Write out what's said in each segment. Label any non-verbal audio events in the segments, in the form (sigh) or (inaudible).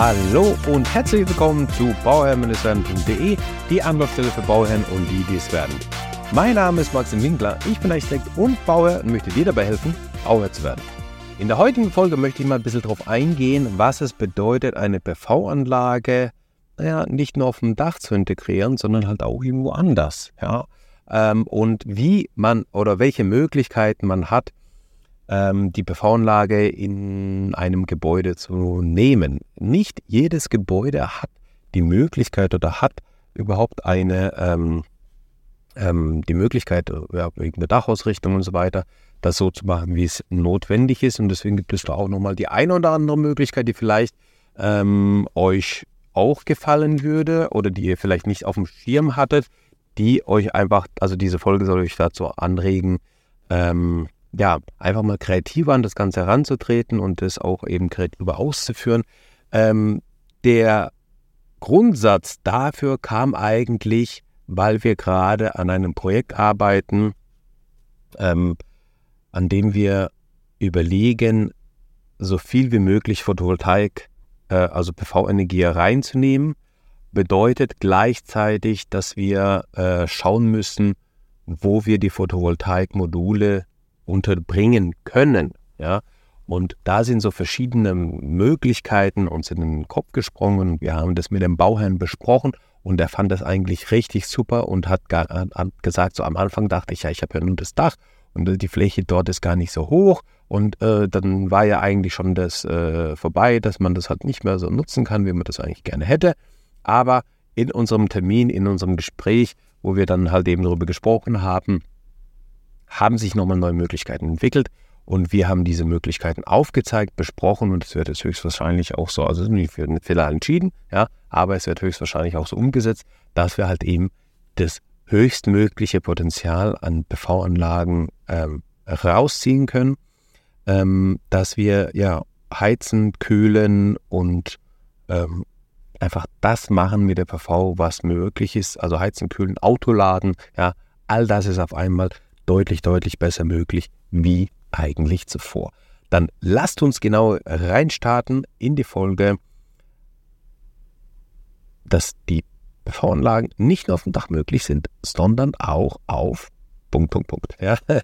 Hallo und herzlich willkommen zu bauherrministerium.de, die Anlaufstelle für Bauherren und die, die es werden. Mein Name ist Maxim Winkler, ich bin Architekt und Bauherr und möchte dir dabei helfen, Bauherr zu werden. In der heutigen Folge möchte ich mal ein bisschen darauf eingehen, was es bedeutet, eine PV-Anlage ja, nicht nur auf dem Dach zu integrieren, sondern halt auch irgendwo anders. Ja? Ähm, und wie man oder welche Möglichkeiten man hat, die PV-Anlage in einem Gebäude zu nehmen. Nicht jedes Gebäude hat die Möglichkeit oder hat überhaupt eine ähm, ähm, die Möglichkeit, ja, wegen der Dachausrichtung und so weiter, das so zu machen, wie es notwendig ist. Und deswegen gibt es da auch nochmal die eine oder andere Möglichkeit, die vielleicht ähm, euch auch gefallen würde oder die ihr vielleicht nicht auf dem Schirm hattet, die euch einfach, also diese Folge soll euch dazu anregen, ähm, ja, einfach mal kreativer an das Ganze heranzutreten und das auch eben kreativer auszuführen. Ähm, der Grundsatz dafür kam eigentlich, weil wir gerade an einem Projekt arbeiten, ähm, an dem wir überlegen, so viel wie möglich Photovoltaik, äh, also PV-Energie reinzunehmen, bedeutet gleichzeitig, dass wir äh, schauen müssen, wo wir die Photovoltaikmodule unterbringen können. Ja? Und da sind so verschiedene Möglichkeiten uns in den Kopf gesprungen. Wir haben das mit dem Bauherrn besprochen und er fand das eigentlich richtig super und hat, gesagt, so am Anfang dachte ich, ja, ich habe ja nur das Dach und die Fläche dort ist gar nicht so hoch. Und äh, dann war ja eigentlich schon das äh, vorbei, dass man das halt nicht mehr so nutzen kann, wie man das eigentlich gerne hätte. Aber in unserem Termin, in unserem Gespräch, wo wir dann halt eben darüber gesprochen haben, haben sich nochmal neue Möglichkeiten entwickelt und wir haben diese Möglichkeiten aufgezeigt, besprochen und es wird jetzt höchstwahrscheinlich auch so, also nicht für den Fehler entschieden, ja, aber es wird höchstwahrscheinlich auch so umgesetzt, dass wir halt eben das höchstmögliche Potenzial an PV-Anlagen ähm, rausziehen können, ähm, dass wir ja heizen, kühlen und ähm, einfach das machen mit der PV, was möglich ist, also heizen, kühlen, Autoladen, ja, all das ist auf einmal deutlich, deutlich besser möglich wie eigentlich zuvor. Dann lasst uns genau reinstarten in die Folge, dass die PV-Anlagen nicht nur auf dem Dach möglich sind, sondern auch auf Punkt, Punkt, Punkt. Ja. (laughs)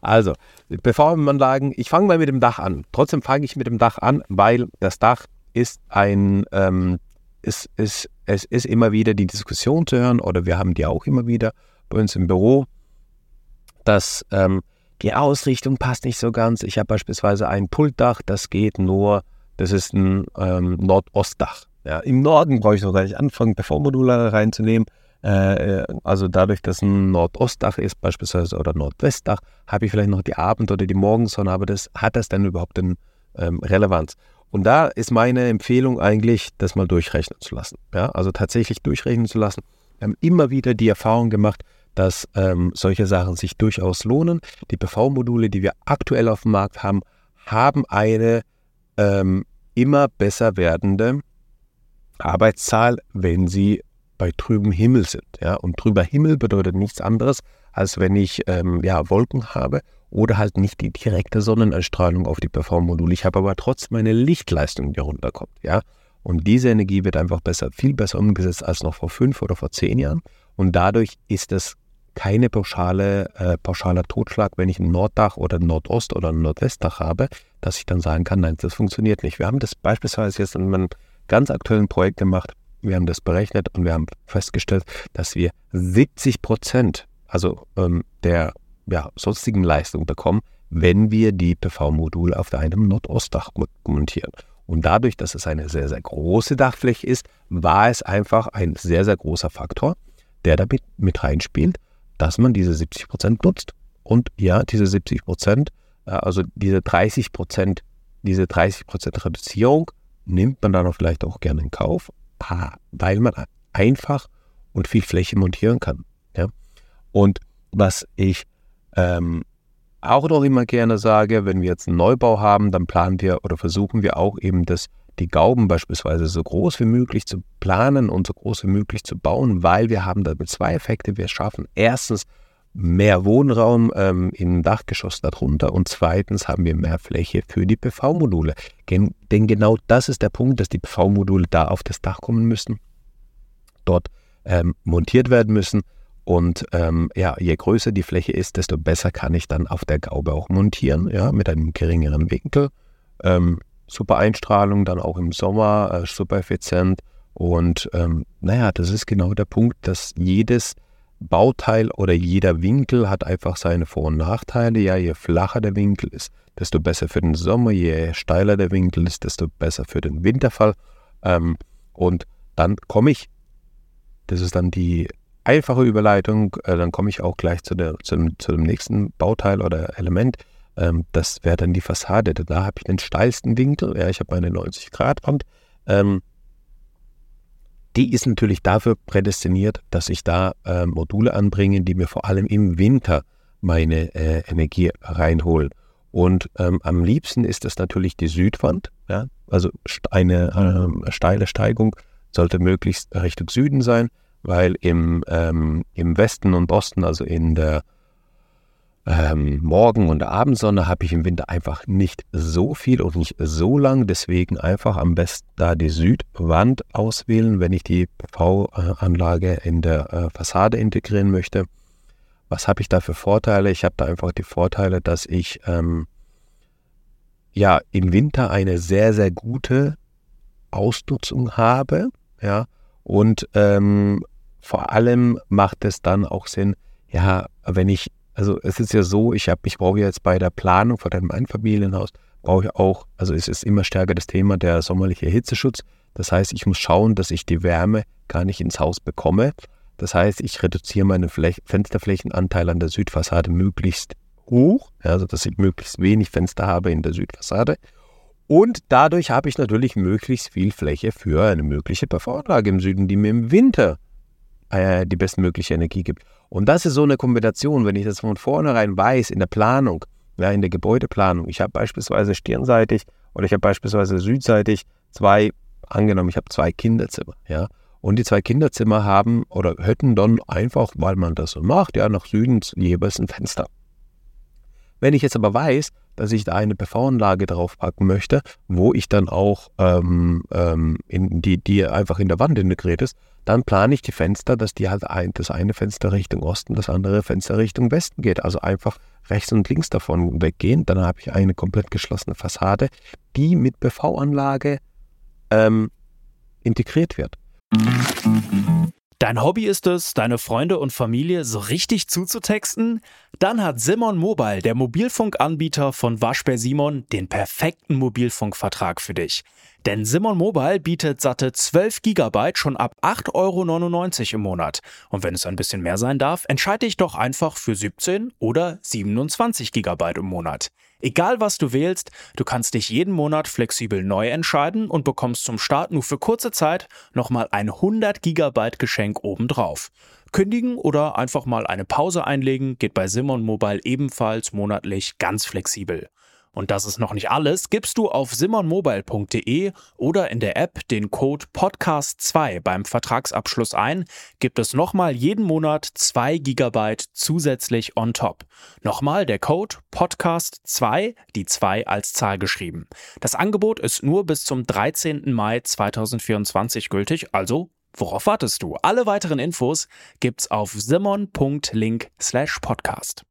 Also, PV-Anlagen, ich fange mal mit dem Dach an. Trotzdem fange ich mit dem Dach an, weil das Dach ist ein, ähm, ist, ist, es ist immer wieder die Diskussion zu hören oder wir haben die auch immer wieder bei uns im Büro dass ähm, die Ausrichtung passt nicht so ganz. Ich habe beispielsweise ein Pultdach, das geht nur, das ist ein ähm, Nordostdach. Ja, Im Norden brauche ich noch gar nicht anfangen, PV-Module reinzunehmen. Äh, äh, also dadurch, dass ein Nordostdach ist beispielsweise oder Nordwestdach, habe ich vielleicht noch die Abend- oder die Morgensonne, aber das hat das denn überhaupt denn ähm, Relevanz? Und da ist meine Empfehlung eigentlich, das mal durchrechnen zu lassen. Ja, also tatsächlich durchrechnen zu lassen. Wir haben immer wieder die Erfahrung gemacht, dass ähm, solche Sachen sich durchaus lohnen. Die PV-Module, die wir aktuell auf dem Markt haben, haben eine ähm, immer besser werdende Arbeitszahl, wenn sie bei trübem Himmel sind. Ja? Und trüber Himmel bedeutet nichts anderes, als wenn ich ähm, ja, Wolken habe oder halt nicht die direkte Sonneneinstrahlung auf die PV-Module. Ich habe aber trotzdem eine Lichtleistung, die runterkommt. Ja? Und diese Energie wird einfach besser, viel besser umgesetzt als noch vor fünf oder vor zehn Jahren. Und dadurch ist es keine pauschale, äh, pauschaler Totschlag, wenn ich ein Norddach oder ein Nordost- oder ein Nordwestdach habe, dass ich dann sagen kann, nein, das funktioniert nicht. Wir haben das beispielsweise jetzt in einem ganz aktuellen Projekt gemacht. Wir haben das berechnet und wir haben festgestellt, dass wir 70 Prozent, also ähm, der ja, sonstigen Leistung bekommen, wenn wir die PV-Module auf einem Nordostdach montieren. Und dadurch, dass es eine sehr, sehr große Dachfläche ist, war es einfach ein sehr, sehr großer Faktor, der damit mit reinspielt dass man diese 70 Prozent nutzt. Und ja, diese 70 Prozent, äh, also diese 30 Prozent, diese 30 Prozent Reduzierung nimmt man dann auch vielleicht auch gerne in Kauf, weil man einfach und viel Fläche montieren kann. Ja? Und was ich ähm, auch noch immer gerne sage, wenn wir jetzt einen Neubau haben, dann planen wir oder versuchen wir auch eben das die Gauben beispielsweise so groß wie möglich zu planen und so groß wie möglich zu bauen, weil wir haben damit zwei Effekte. Wir schaffen erstens mehr Wohnraum ähm, im Dachgeschoss darunter und zweitens haben wir mehr Fläche für die PV-Module. Gen denn genau das ist der Punkt, dass die PV-Module da auf das Dach kommen müssen, dort ähm, montiert werden müssen und ähm, ja, je größer die Fläche ist, desto besser kann ich dann auf der Gaube auch montieren, ja, mit einem geringeren Winkel. Ähm, super Einstrahlung, dann auch im Sommer, äh, super effizient. Und ähm, naja, das ist genau der Punkt, dass jedes Bauteil oder jeder Winkel hat einfach seine Vor- und Nachteile. Ja, je flacher der Winkel ist, desto besser für den Sommer. Je steiler der Winkel ist, desto besser für den Winterfall. Ähm, und dann komme ich, das ist dann die einfache Überleitung, äh, dann komme ich auch gleich zu, der, zu, dem, zu dem nächsten Bauteil oder Element. Ähm, das wäre dann die Fassade. Da habe ich den steilsten Winkel. Ja, ich habe meine 90-Grad-Wand. Ähm, die ist natürlich dafür prädestiniert, dass ich da äh, Module anbringe, die mir vor allem im Winter meine äh, Energie reinholen. Und ähm, am liebsten ist das natürlich die Südwand. Ja? Also eine äh, steile Steigung sollte möglichst Richtung Süden sein, weil im, ähm, im Westen und Osten, also in der ähm, Morgen- und Abendsonne habe ich im Winter einfach nicht so viel und nicht so lang. Deswegen einfach am besten da die Südwand auswählen, wenn ich die PV-Anlage in der äh, Fassade integrieren möchte. Was habe ich da für Vorteile? Ich habe da einfach die Vorteile, dass ich ähm, ja im Winter eine sehr, sehr gute Ausnutzung habe. Ja, und ähm, vor allem macht es dann auch Sinn, ja, wenn ich also es ist ja so, ich habe, ich brauche jetzt bei der Planung von einem Einfamilienhaus, brauche ich auch, also es ist immer stärker das Thema der sommerliche Hitzeschutz. Das heißt, ich muss schauen, dass ich die Wärme gar nicht ins Haus bekomme. Das heißt, ich reduziere meinen Fensterflächenanteil an der Südfassade möglichst hoch, also dass ich möglichst wenig Fenster habe in der Südfassade. Und dadurch habe ich natürlich möglichst viel Fläche für eine mögliche PV-Anlage im Süden, die mir im Winter äh, die bestmögliche Energie gibt. Und das ist so eine Kombination, wenn ich das von vornherein weiß in der Planung, ja, in der Gebäudeplanung. Ich habe beispielsweise stirnseitig oder ich habe beispielsweise südseitig zwei, angenommen, ich habe zwei Kinderzimmer, ja. Und die zwei Kinderzimmer haben oder hätten dann einfach, weil man das so macht, ja, nach Süden jeweils ein Fenster. Wenn ich jetzt aber weiß, dass ich da eine PV-Anlage draufpacken möchte, wo ich dann auch ähm, ähm, in die, die einfach in der Wand integriert ist, dann plane ich die Fenster, dass die halt ein, das eine Fenster Richtung Osten, das andere Fenster Richtung Westen geht. Also einfach rechts und links davon weggehen. Dann habe ich eine komplett geschlossene Fassade, die mit PV-Anlage ähm, integriert wird. Dein Hobby ist es, deine Freunde und Familie so richtig zuzutexten? Dann hat Simon Mobile, der Mobilfunkanbieter von Waschbär Simon, den perfekten Mobilfunkvertrag für dich. Denn Simon Mobile bietet satte 12 GB schon ab 8,99 Euro im Monat. Und wenn es ein bisschen mehr sein darf, entscheide dich doch einfach für 17 oder 27 GB im Monat. Egal was du wählst, du kannst dich jeden Monat flexibel neu entscheiden und bekommst zum Start nur für kurze Zeit nochmal ein 100 GB Geschenk obendrauf. Kündigen oder einfach mal eine Pause einlegen geht bei Simon Mobile ebenfalls monatlich ganz flexibel. Und das ist noch nicht alles. Gibst du auf simonmobile.de oder in der App den Code Podcast2 beim Vertragsabschluss ein, gibt es nochmal jeden Monat 2 GB zusätzlich on top. Nochmal der Code Podcast2, die 2 als Zahl geschrieben. Das Angebot ist nur bis zum 13. Mai 2024 gültig, also Worauf wartest du? Alle weiteren Infos gibt's auf simon.link/podcast.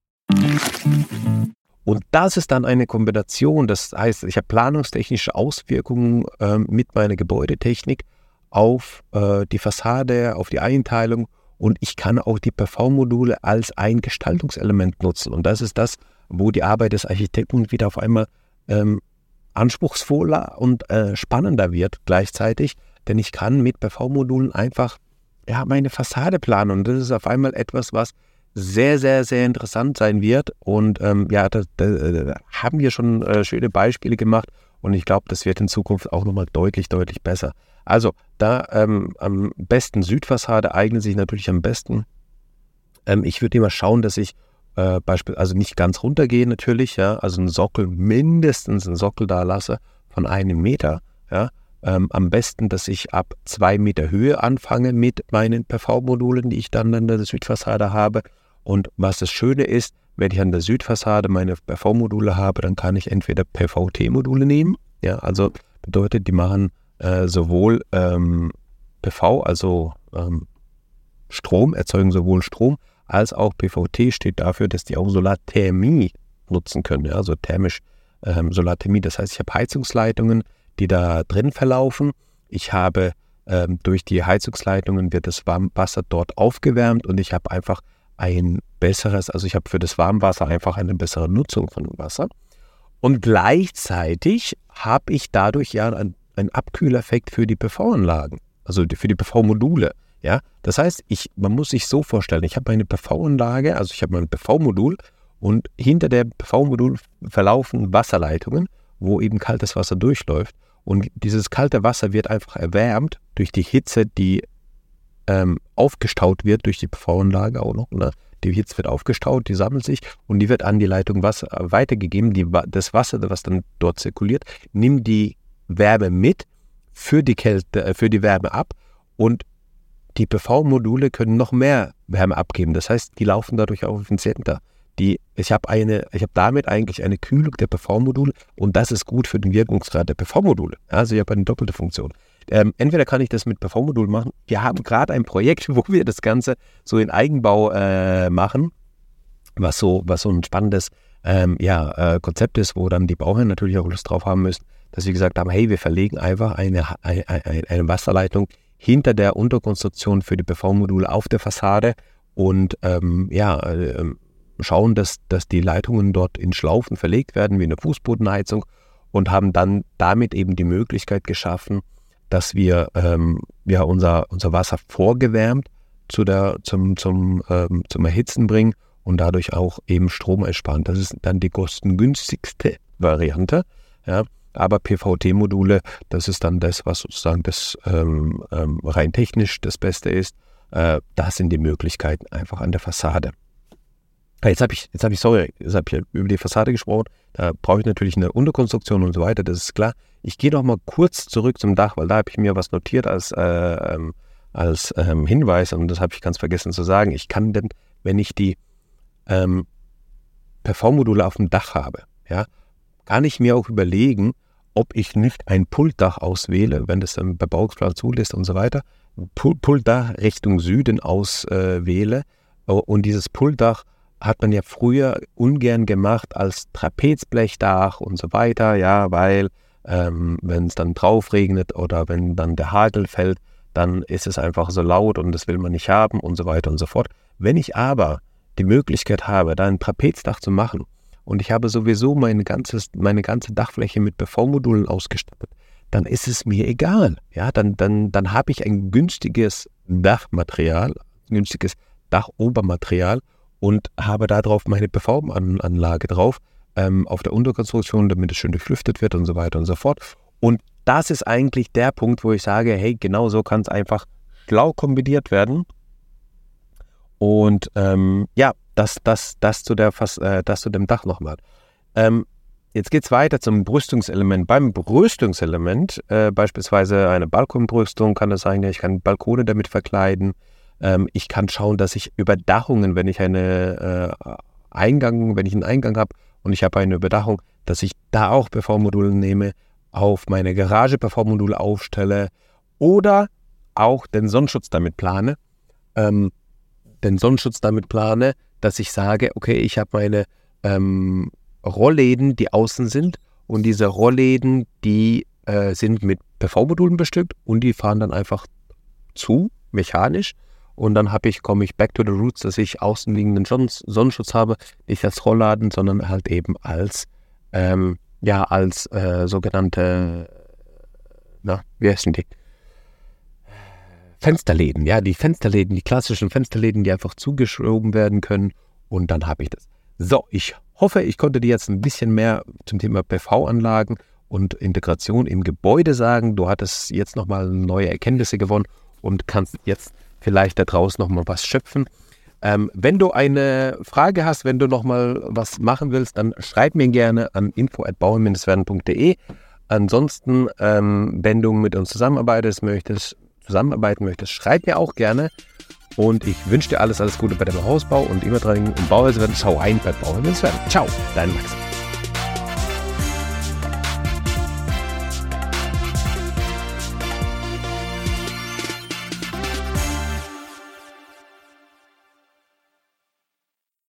Und das ist dann eine Kombination, das heißt, ich habe planungstechnische Auswirkungen äh, mit meiner Gebäudetechnik auf äh, die Fassade, auf die Einteilung. Und ich kann auch die PV-Module als ein Gestaltungselement nutzen. Und das ist das, wo die Arbeit des Architekten wieder auf einmal ähm, anspruchsvoller und äh, spannender wird gleichzeitig, denn ich kann mit PV-Modulen einfach ja, meine Fassade planen. Und das ist auf einmal etwas, was sehr, sehr, sehr interessant sein wird. Und ähm, ja, da, da, da, haben wir schon äh, schöne Beispiele gemacht und ich glaube, das wird in Zukunft auch nochmal deutlich, deutlich besser. Also da ähm, am besten Südfassade eignet sich natürlich am besten. Ähm, ich würde immer schauen, dass ich äh, beispielsweise also nicht ganz runtergehe natürlich, ja, also einen Sockel, mindestens einen Sockel da lasse von einem Meter, ja, ähm, am besten, dass ich ab zwei Meter Höhe anfange mit meinen PV-Modulen, die ich dann in der Südfassade habe Und was das Schöne ist, wenn ich an der Südfassade meine PV-Module habe, dann kann ich entweder PVT-Module nehmen. Ja, also bedeutet, die machen äh, sowohl ähm, PV, also ähm, Strom, erzeugen sowohl Strom, als auch PVT steht dafür, dass die auch Solarthermie nutzen können. Ja, also thermisch ähm, Solarthermie. Das heißt, ich habe Heizungsleitungen, die da drin verlaufen. Ich habe ähm, durch die Heizungsleitungen wird das Warmwasser dort aufgewärmt und ich habe einfach ein besseres, also ich habe für das Warmwasser einfach eine bessere Nutzung von Wasser. Und gleichzeitig habe ich dadurch ja einen, einen Abkühleffekt für die PV-Anlagen, also für die PV-Module. Ja, das heißt, ich, man muss sich so vorstellen, ich habe eine PV-Anlage, also ich habe mein PV-Modul und hinter dem PV-Modul verlaufen Wasserleitungen, wo eben kaltes Wasser durchläuft. Und dieses kalte Wasser wird einfach erwärmt durch die Hitze, die ähm, aufgestaut wird durch die PV-Anlage auch noch. Ne? Die Hitze wird aufgestaut, die sammelt sich und die wird an die Leitung Wasser weitergegeben. Die, das Wasser, was dann dort zirkuliert, nimmt die Wärme mit, für die Kälte, äh, für die Wärme ab und die PV-Module können noch mehr Wärme abgeben. Das heißt, die laufen dadurch auch effizienter. Die, ich habe eine, ich habe damit eigentlich eine Kühlung der PV-Module und das ist gut für den Wirkungsgrad der PV-Module. Also ich habe eine doppelte Funktion. Ähm, entweder kann ich das mit PV-Modulen machen. Wir haben gerade ein Projekt, (laughs) wo wir das Ganze so in Eigenbau äh, machen, was so, was so ein spannendes ähm, ja, äh, Konzept ist, wo dann die Bauherren natürlich auch Lust drauf haben müssen, dass wir gesagt haben, hey, wir verlegen einfach eine, eine, eine Wasserleitung hinter der Unterkonstruktion für die PV-Module auf der Fassade und ähm, ja, äh, schauen, dass, dass die Leitungen dort in Schlaufen verlegt werden, wie eine Fußbodenheizung, und haben dann damit eben die Möglichkeit geschaffen, dass wir ähm, ja, unser, unser Wasser vorgewärmt zu der, zum, zum, ähm, zum Erhitzen bringen und dadurch auch eben Strom ersparen. Das ist dann die kostengünstigste Variante. Ja. Aber PVT-Module, das ist dann das, was sozusagen das ähm, ähm, rein technisch das Beste ist. Äh, das sind die Möglichkeiten einfach an der Fassade. Jetzt habe ich, jetzt habe ich, sorry, jetzt habe ich über die Fassade gesprochen. Da brauche ich natürlich eine Unterkonstruktion und so weiter, das ist klar. Ich gehe noch mal kurz zurück zum Dach, weil da habe ich mir was notiert als, äh, ähm, als ähm, Hinweis und das habe ich ganz vergessen zu sagen. Ich kann denn, wenn ich die ähm, PV-Module auf dem Dach habe, ja, kann ich mir auch überlegen, ob ich nicht ein Pultdach auswähle, wenn das im Bebauungsplan zulässt und so weiter, Pultdach Richtung Süden auswähle äh, und dieses Pultdach hat man ja früher ungern gemacht als Trapezblechdach und so weiter, ja, weil ähm, wenn es dann drauf regnet oder wenn dann der Hagel fällt, dann ist es einfach so laut und das will man nicht haben und so weiter und so fort. Wenn ich aber die Möglichkeit habe, da ein Trapezdach zu machen und ich habe sowieso meine, ganzes, meine ganze Dachfläche mit PV-Modulen ausgestattet, dann ist es mir egal. Ja, dann, dann, dann habe ich ein günstiges Dachmaterial, günstiges Dachobermaterial und habe darauf meine PV-Anlage drauf, ähm, auf der Unterkonstruktion, damit es schön durchlüftet wird und so weiter und so fort. Und das ist eigentlich der Punkt, wo ich sage, hey, genau so kann es einfach schlau kombiniert werden. Und ähm, ja, das, das, das, zu der, äh, das zu dem Dach nochmal. Ähm, jetzt geht es weiter zum Brüstungselement. Beim Brüstungselement, äh, beispielsweise eine Balkonbrüstung, kann das sein, ich kann Balkone damit verkleiden. Ähm, ich kann schauen, dass ich Überdachungen, wenn ich eine äh, Eingang, wenn ich einen Eingang habe und ich habe eine Überdachung, dass ich da auch PV-Module nehme, auf meine Garage PV-Module aufstelle oder auch den Sonnenschutz damit plane. Ähm, den Sonnenschutz damit plane, dass ich sage, okay, ich habe meine ähm, Rollläden, die außen sind und diese Rollläden, die äh, sind mit PV-Modulen bestückt und die fahren dann einfach zu, mechanisch und dann habe ich, komme ich back to the roots, dass ich außenliegenden Sonnenschutz habe, nicht als Rollladen, sondern halt eben als, ähm, ja, als äh, sogenannte, na, wie heißen die? Fensterläden, ja, die Fensterläden, die klassischen Fensterläden, die einfach zugeschoben werden können und dann habe ich das. So, ich hoffe, ich konnte dir jetzt ein bisschen mehr zum Thema PV-Anlagen und Integration im Gebäude sagen. Du hattest jetzt nochmal neue Erkenntnisse gewonnen und kannst jetzt vielleicht da draußen nochmal was schöpfen. Ähm, wenn du eine Frage hast, wenn du nochmal was machen willst, dann schreib mir gerne an info.bauen-werden.de. Ansonsten, ähm, wenn du mit uns zusammenarbeitest möchtest, zusammenarbeiten möchtest, schreib mir auch gerne. Und ich wünsche dir alles, alles Gute bei deinem Hausbau und immer dran Bauherr zu werden. Schau rein bei Bauherr werden. Ciao, dein Max.